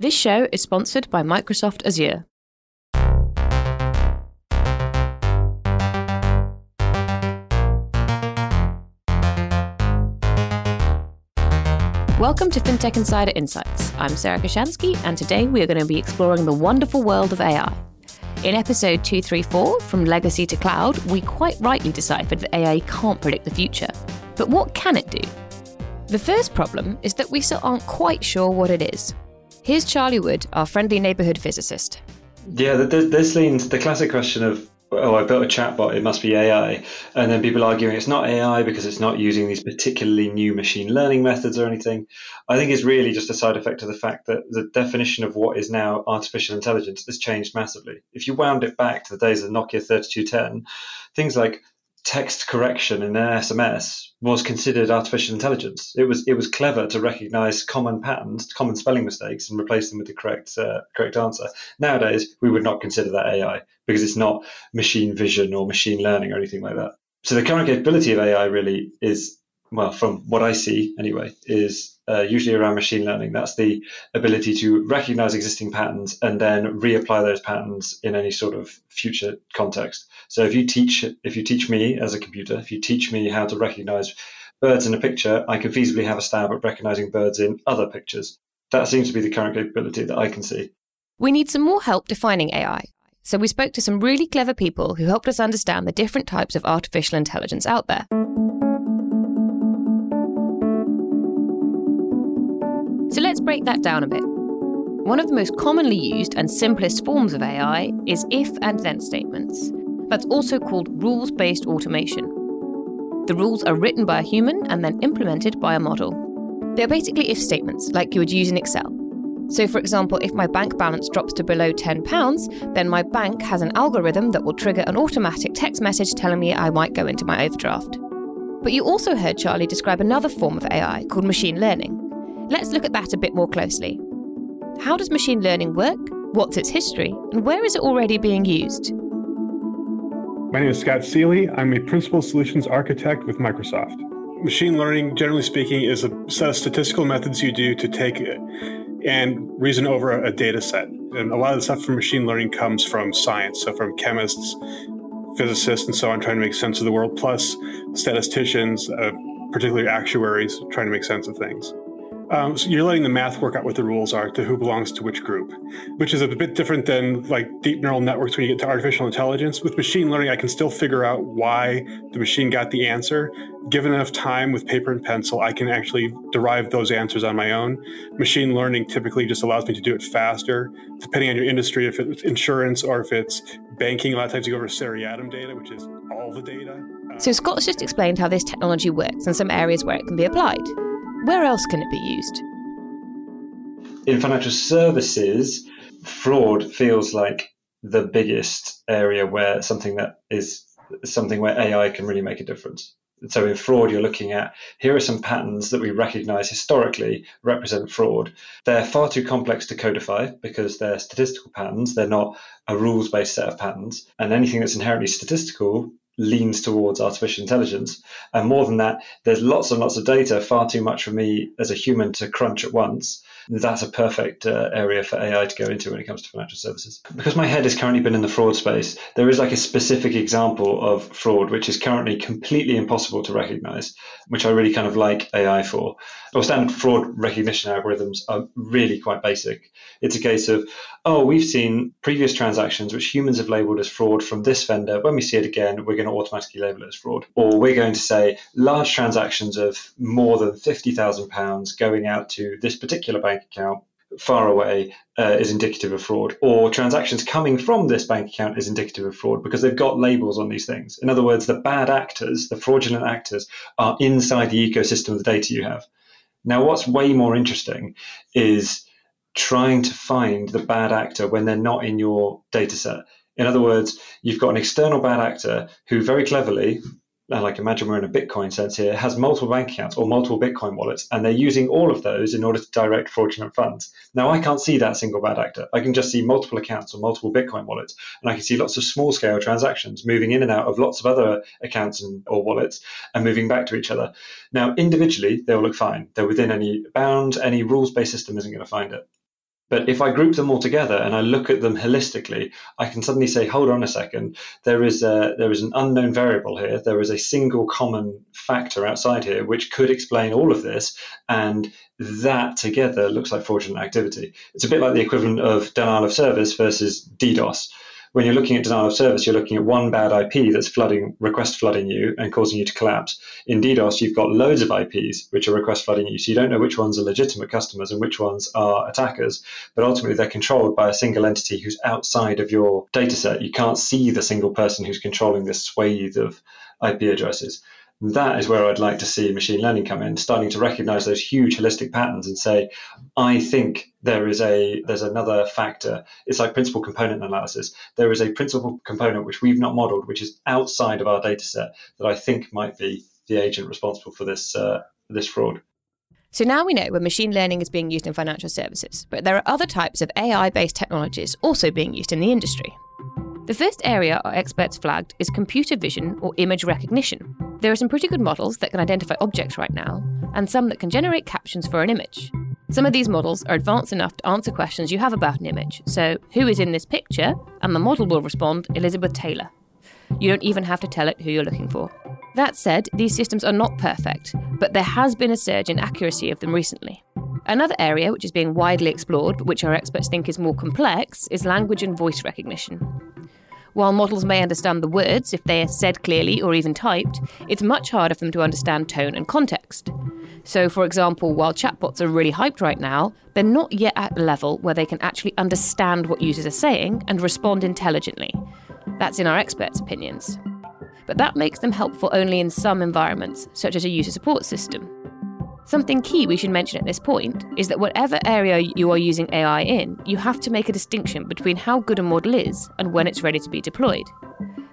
This show is sponsored by Microsoft Azure. Welcome to FinTech Insider Insights. I'm Sarah Kocianski, and today we are going to be exploring the wonderful world of AI. In episode 234, From Legacy to Cloud, we quite rightly deciphered that AI can't predict the future. But what can it do? The first problem is that we still aren't quite sure what it is. Here's Charlie Wood, our friendly neighborhood physicist. Yeah, this leans the classic question of, oh, I built a chatbot, it must be AI. And then people arguing it's not AI because it's not using these particularly new machine learning methods or anything. I think it's really just a side effect of the fact that the definition of what is now artificial intelligence has changed massively. If you wound it back to the days of Nokia 3210, things like text correction in an SMS was considered artificial intelligence. It was it was clever to recognize common patterns, common spelling mistakes, and replace them with the correct uh, correct answer. Nowadays, we would not consider that AI because it's not machine vision or machine learning or anything like that. So the current capability of AI really is well, from what I see anyway, is uh, usually around machine learning. That's the ability to recognize existing patterns and then reapply those patterns in any sort of future context. So if you teach, if you teach me as a computer, if you teach me how to recognize birds in a picture, I can feasibly have a stab at recognizing birds in other pictures. That seems to be the current capability that I can see. We need some more help defining AI. So we spoke to some really clever people who helped us understand the different types of artificial intelligence out there. Break that down a bit. One of the most commonly used and simplest forms of AI is if and then statements. That's also called rules based automation. The rules are written by a human and then implemented by a model. They're basically if statements, like you would use in Excel. So, for example, if my bank balance drops to below £10, then my bank has an algorithm that will trigger an automatic text message telling me I might go into my overdraft. But you also heard Charlie describe another form of AI called machine learning. Let's look at that a bit more closely. How does machine learning work? What's its history? And where is it already being used? My name is Scott Seely. I'm a principal solutions architect with Microsoft. Machine learning, generally speaking, is a set of statistical methods you do to take and reason over a data set. And a lot of the stuff from machine learning comes from science, so from chemists, physicists, and so on, trying to make sense of the world, plus statisticians, uh, particularly actuaries, trying to make sense of things. Um, so you're letting the math work out what the rules are to who belongs to which group, which is a bit different than like deep neural networks when you get to artificial intelligence. With machine learning, I can still figure out why the machine got the answer. Given enough time with paper and pencil, I can actually derive those answers on my own. Machine learning typically just allows me to do it faster, depending on your industry, if it's insurance or if it's banking. A lot of times you go over seriatim data, which is all the data. So Scott's just explained how this technology works and some areas where it can be applied. Where else can it be used? In financial services, fraud feels like the biggest area where something that is something where AI can really make a difference. So in fraud, you're looking at here are some patterns that we recognize historically represent fraud. They're far too complex to codify because they're statistical patterns. They're not a rules based set of patterns. And anything that's inherently statistical leans towards artificial intelligence. And more than that, there's lots and lots of data, far too much for me as a human to crunch at once. That's a perfect uh, area for AI to go into when it comes to financial services. Because my head has currently been in the fraud space, there is like a specific example of fraud which is currently completely impossible to recognize, which I really kind of like AI for. Or standard fraud recognition algorithms are really quite basic. It's a case of, oh, we've seen previous transactions which humans have labeled as fraud from this vendor. When we see it again, we're going to automatically label it as fraud. Or we're going to say large transactions of more than £50,000 going out to this particular bank account far away uh, is indicative of fraud, or transactions coming from this bank account is indicative of fraud because they've got labels on these things. In other words, the bad actors, the fraudulent actors, are inside the ecosystem of the data you have. Now, what's way more interesting is trying to find the bad actor when they're not in your data set. In other words, you've got an external bad actor who very cleverly, like imagine we're in a Bitcoin sense here, has multiple bank accounts or multiple Bitcoin wallets, and they're using all of those in order to direct fraudulent funds. Now, I can't see that single bad actor. I can just see multiple accounts or multiple Bitcoin wallets, and I can see lots of small scale transactions moving in and out of lots of other accounts and, or wallets and moving back to each other. Now, individually, they'll look fine. They're within any bound, any rules based system isn't going to find it. But if I group them all together and I look at them holistically, I can suddenly say, hold on a second, there is a, there is an unknown variable here. There is a single common factor outside here which could explain all of this, and that together looks like fraudulent activity. It's a bit like the equivalent of denial of service versus DDoS when you're looking at denial of service, you're looking at one bad IP that's flooding, request flooding you and causing you to collapse. In DDoS, you've got loads of IPs which are request flooding you. So you don't know which ones are legitimate customers and which ones are attackers. But ultimately, they're controlled by a single entity who's outside of your data set. You can't see the single person who's controlling this swathe of IP addresses that is where I'd like to see machine learning come in, starting to recognize those huge holistic patterns and say, I think there is a there's another factor. It's like principal component analysis. There is a principal component which we've not modeled, which is outside of our data set that I think might be the agent responsible for this uh, this fraud. So now we know when machine learning is being used in financial services, but there are other types of AI based technologies also being used in the industry. The first area our experts flagged is computer vision or image recognition. There are some pretty good models that can identify objects right now, and some that can generate captions for an image. Some of these models are advanced enough to answer questions you have about an image. So, who is in this picture? And the model will respond, Elizabeth Taylor. You don't even have to tell it who you're looking for. That said, these systems are not perfect, but there has been a surge in accuracy of them recently. Another area which is being widely explored, but which our experts think is more complex, is language and voice recognition. While models may understand the words if they are said clearly or even typed, it's much harder for them to understand tone and context. So, for example, while chatbots are really hyped right now, they're not yet at the level where they can actually understand what users are saying and respond intelligently. That's in our experts' opinions. But that makes them helpful only in some environments, such as a user support system. Something key we should mention at this point is that whatever area you are using AI in, you have to make a distinction between how good a model is and when it's ready to be deployed.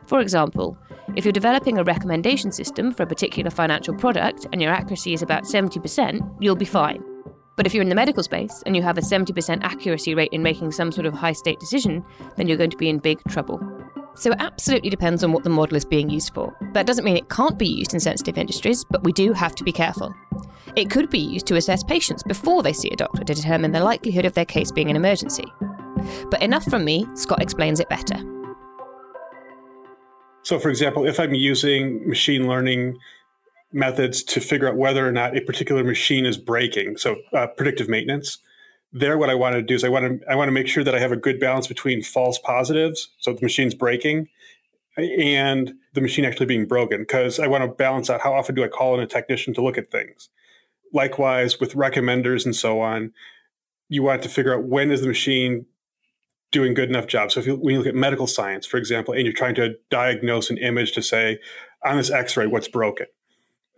For example, if you're developing a recommendation system for a particular financial product and your accuracy is about 70%, you'll be fine. But if you're in the medical space and you have a 70% accuracy rate in making some sort of high stake decision, then you're going to be in big trouble. So it absolutely depends on what the model is being used for. That doesn't mean it can't be used in sensitive industries, but we do have to be careful. It could be used to assess patients before they see a doctor to determine the likelihood of their case being an emergency. But enough from me, Scott explains it better. So, for example, if I'm using machine learning methods to figure out whether or not a particular machine is breaking, so uh, predictive maintenance, there what I want to do is I want to I want to make sure that I have a good balance between false positives, so the machine's breaking, and the machine actually being broken, because I want to balance out how often do I call in a technician to look at things likewise with recommenders and so on, you want to figure out when is the machine doing good enough job. So if you, when you look at medical science, for example, and you're trying to diagnose an image to say on this X-ray what's broken,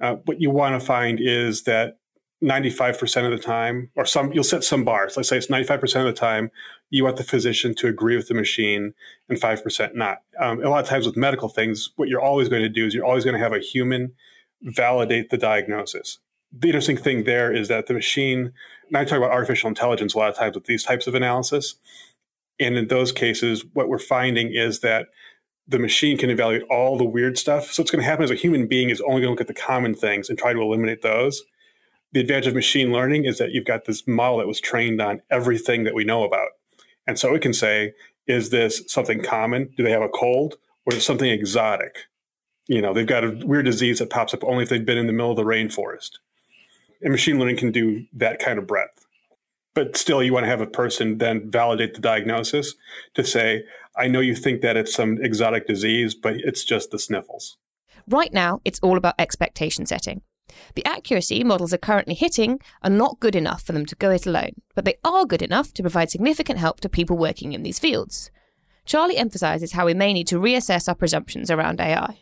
uh, what you want to find is that 95% of the time, or some you'll set some bars. Let's say it's 95% of the time you want the physician to agree with the machine, and 5% not. Um, a lot of times with medical things, what you're always going to do is you're always going to have a human validate the diagnosis the interesting thing there is that the machine, and I talk about artificial intelligence a lot of times with these types of analysis. And in those cases, what we're finding is that the machine can evaluate all the weird stuff. So what's going to happen is a human being is only going to look at the common things and try to eliminate those. The advantage of machine learning is that you've got this model that was trained on everything that we know about. And so it can say, is this something common? Do they have a cold? Or is something exotic? You know, they've got a weird disease that pops up only if they've been in the middle of the rainforest. And machine learning can do that kind of breadth. But still, you want to have a person then validate the diagnosis to say, I know you think that it's some exotic disease, but it's just the sniffles. Right now, it's all about expectation setting. The accuracy models are currently hitting are not good enough for them to go it alone, but they are good enough to provide significant help to people working in these fields. Charlie emphasizes how we may need to reassess our presumptions around AI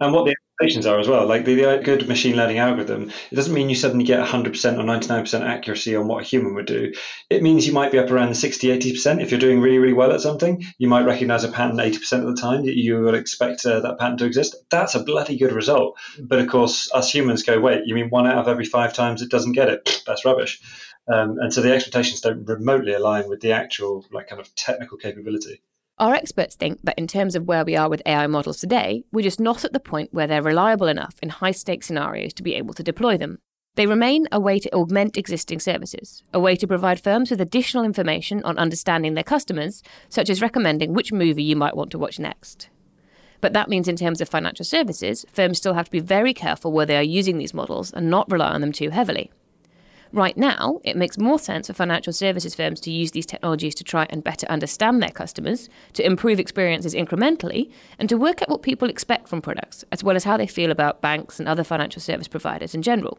and what the expectations are as well. Like the, the, good machine learning algorithm, it doesn't mean you suddenly get 100% or 99% accuracy on what a human would do. It means you might be up around the 60, 80%. If you're doing really, really well at something, you might recognize a pattern 80% of the time that you would expect uh, that pattern to exist. That's a bloody good result. But of course, us humans go, wait, you mean one out of every five times it doesn't get it? That's rubbish. Um, and so the expectations don't remotely align with the actual like kind of technical capability. Our experts think that in terms of where we are with AI models today, we're just not at the point where they're reliable enough in high stakes scenarios to be able to deploy them. They remain a way to augment existing services, a way to provide firms with additional information on understanding their customers, such as recommending which movie you might want to watch next. But that means, in terms of financial services, firms still have to be very careful where they are using these models and not rely on them too heavily. Right now, it makes more sense for financial services firms to use these technologies to try and better understand their customers, to improve experiences incrementally, and to work out what people expect from products, as well as how they feel about banks and other financial service providers in general.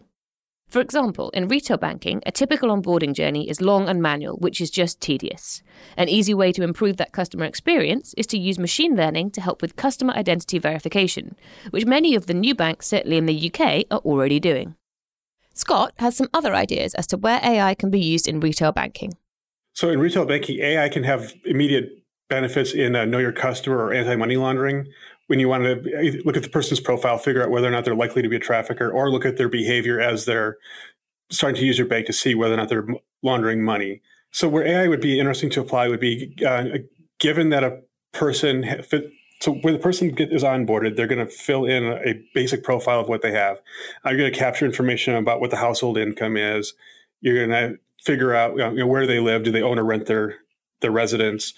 For example, in retail banking, a typical onboarding journey is long and manual, which is just tedious. An easy way to improve that customer experience is to use machine learning to help with customer identity verification, which many of the new banks, certainly in the UK, are already doing. Scott has some other ideas as to where AI can be used in retail banking. So, in retail banking, AI can have immediate benefits in uh, know your customer or anti money laundering. When you want to look at the person's profile, figure out whether or not they're likely to be a trafficker, or look at their behavior as they're starting to use your bank to see whether or not they're laundering money. So, where AI would be interesting to apply would be uh, given that a person so when the person get, is onboarded, they're going to fill in a basic profile of what they have. You're going to capture information about what the household income is. You're going to figure out you know, where they live. Do they own or rent their their residence?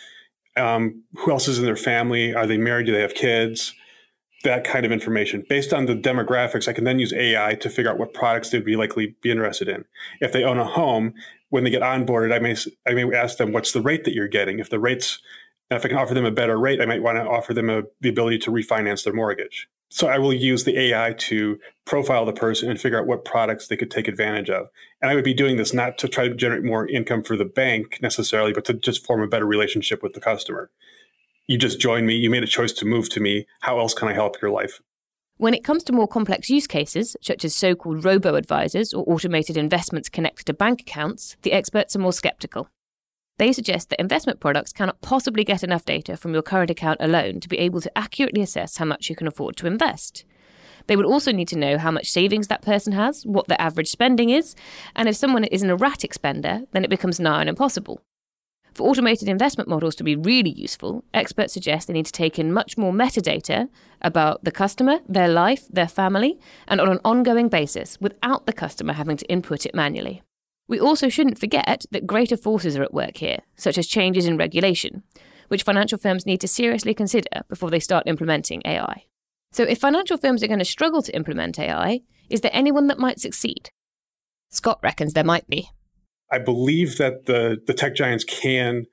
Um, who else is in their family? Are they married? Do they have kids? That kind of information. Based on the demographics, I can then use AI to figure out what products they'd be likely be interested in. If they own a home, when they get onboarded, I may I may ask them, "What's the rate that you're getting?" If the rates if I can offer them a better rate, I might want to offer them a, the ability to refinance their mortgage. So I will use the AI to profile the person and figure out what products they could take advantage of. And I would be doing this not to try to generate more income for the bank necessarily, but to just form a better relationship with the customer. You just joined me, you made a choice to move to me. How else can I help your life? When it comes to more complex use cases, such as so called robo advisors or automated investments connected to bank accounts, the experts are more skeptical. They suggest that investment products cannot possibly get enough data from your current account alone to be able to accurately assess how much you can afford to invest. They would also need to know how much savings that person has, what their average spending is, and if someone is an erratic spender, then it becomes nigh on impossible. For automated investment models to be really useful, experts suggest they need to take in much more metadata about the customer, their life, their family, and on an ongoing basis without the customer having to input it manually. We also shouldn't forget that greater forces are at work here, such as changes in regulation, which financial firms need to seriously consider before they start implementing AI. So, if financial firms are going to struggle to implement AI, is there anyone that might succeed? Scott reckons there might be. I believe that the, the tech giants can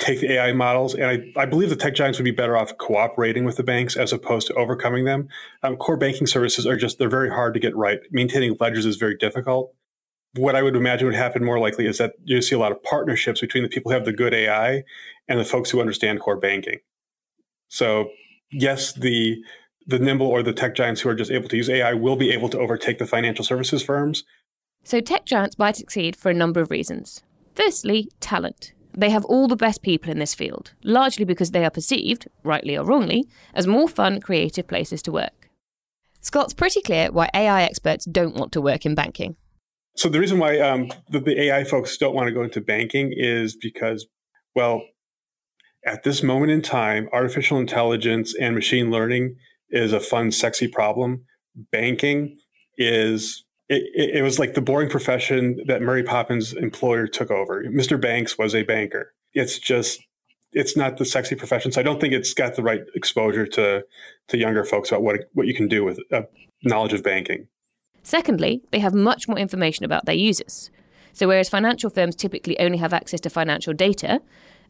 take the AI models, and I, I believe the tech giants would be better off cooperating with the banks as opposed to overcoming them. Um, core banking services are just, they're very hard to get right. Maintaining ledgers is very difficult what I would imagine would happen more likely is that you see a lot of partnerships between the people who have the good AI and the folks who understand core banking. So yes, the the nimble or the tech giants who are just able to use AI will be able to overtake the financial services firms. So tech giants might succeed for a number of reasons. Firstly, talent. They have all the best people in this field, largely because they are perceived, rightly or wrongly, as more fun, creative places to work. Scott's pretty clear why AI experts don't want to work in banking. So the reason why um, the, the AI folks don't want to go into banking is because, well, at this moment in time, artificial intelligence and machine learning is a fun, sexy problem. Banking is it, it, was like the boring profession that Mary Poppins' employer took over. Mr. Banks was a banker. It's just it's not the sexy profession. So I don't think it's got the right exposure to to younger folks about what what you can do with uh, knowledge of banking. Secondly, they have much more information about their users. So, whereas financial firms typically only have access to financial data,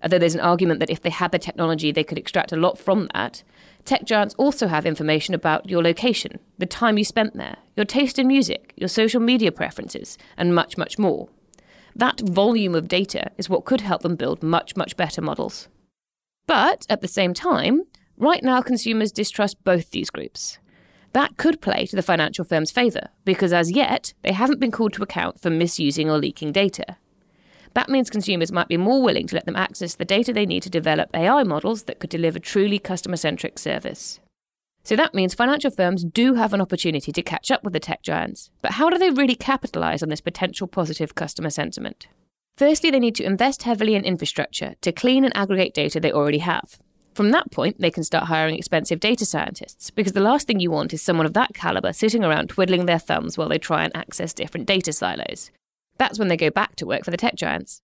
although there's an argument that if they had the technology, they could extract a lot from that, tech giants also have information about your location, the time you spent there, your taste in music, your social media preferences, and much, much more. That volume of data is what could help them build much, much better models. But at the same time, right now consumers distrust both these groups. That could play to the financial firm's favour, because as yet, they haven't been called to account for misusing or leaking data. That means consumers might be more willing to let them access the data they need to develop AI models that could deliver truly customer centric service. So that means financial firms do have an opportunity to catch up with the tech giants, but how do they really capitalise on this potential positive customer sentiment? Firstly, they need to invest heavily in infrastructure to clean and aggregate data they already have. From that point, they can start hiring expensive data scientists, because the last thing you want is someone of that caliber sitting around twiddling their thumbs while they try and access different data silos. That's when they go back to work for the tech giants.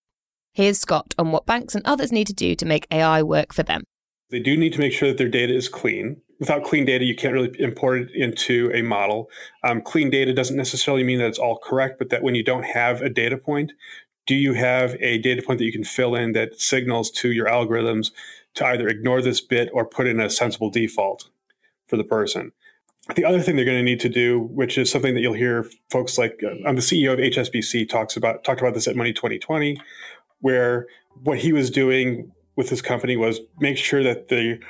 Here's Scott on what banks and others need to do to make AI work for them. They do need to make sure that their data is clean. Without clean data, you can't really import it into a model. Um, clean data doesn't necessarily mean that it's all correct, but that when you don't have a data point, do you have a data point that you can fill in that signals to your algorithms to either ignore this bit or put in a sensible default for the person? The other thing they're going to need to do, which is something that you'll hear folks like uh, I'm the CEO of HSBC talks about talked about this at Money 2020, where what he was doing with his company was make sure that they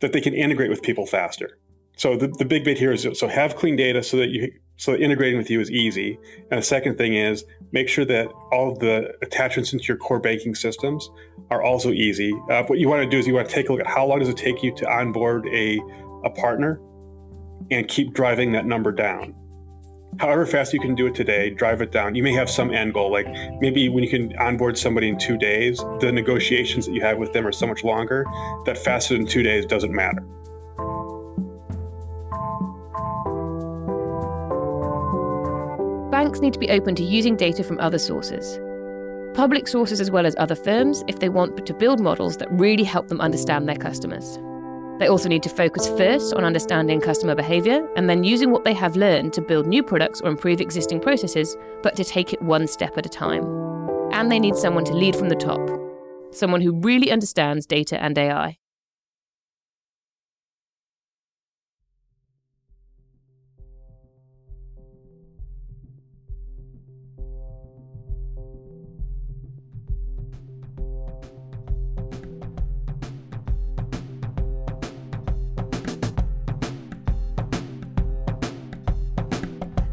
that they can integrate with people faster. So the, the big bit here is so have clean data so that you so integrating with you is easy. And the second thing is make sure that all the attachments into your core banking systems are also easy. Uh, what you want to do is you want to take a look at how long does it take you to onboard a a partner and keep driving that number down however fast you can do it today, drive it down. You may have some end goal, like maybe when you can onboard somebody in two days, the negotiations that you have with them are so much longer that faster than two days doesn't matter. Banks need to be open to using data from other sources. Public sources as well as other firms if they want to build models that really help them understand their customers. They also need to focus first on understanding customer behaviour and then using what they have learned to build new products or improve existing processes, but to take it one step at a time. And they need someone to lead from the top, someone who really understands data and AI.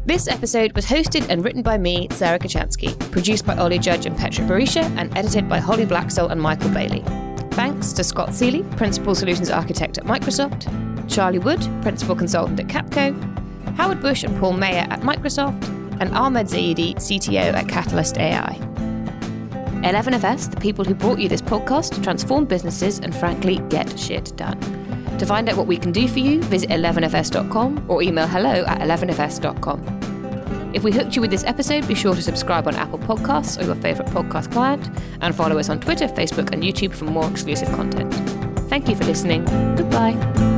This episode was hosted and written by me, Sarah Kocianski, produced by Ollie Judge and Petrit Berisha, and edited by Holly Blaxill and Michael Bailey. Thanks to Scott Seely, Principal Solutions Architect at Microsoft, Charlie Wood, Principal Consultant at Capco, Howard Bush and Paul Mayer at Microsoft, and Ahmed Zaidi, CTO at Catalyst AI. 11FS, the people who brought you this podcast, transform businesses and frankly get shit done. To find out what we can do for you, visit 11fs.com or email hello at 11fs.com. If we hooked you with this episode, be sure to subscribe on Apple Podcasts or your favourite podcast client and follow us on Twitter, Facebook, and YouTube for more exclusive content. Thank you for listening. Goodbye.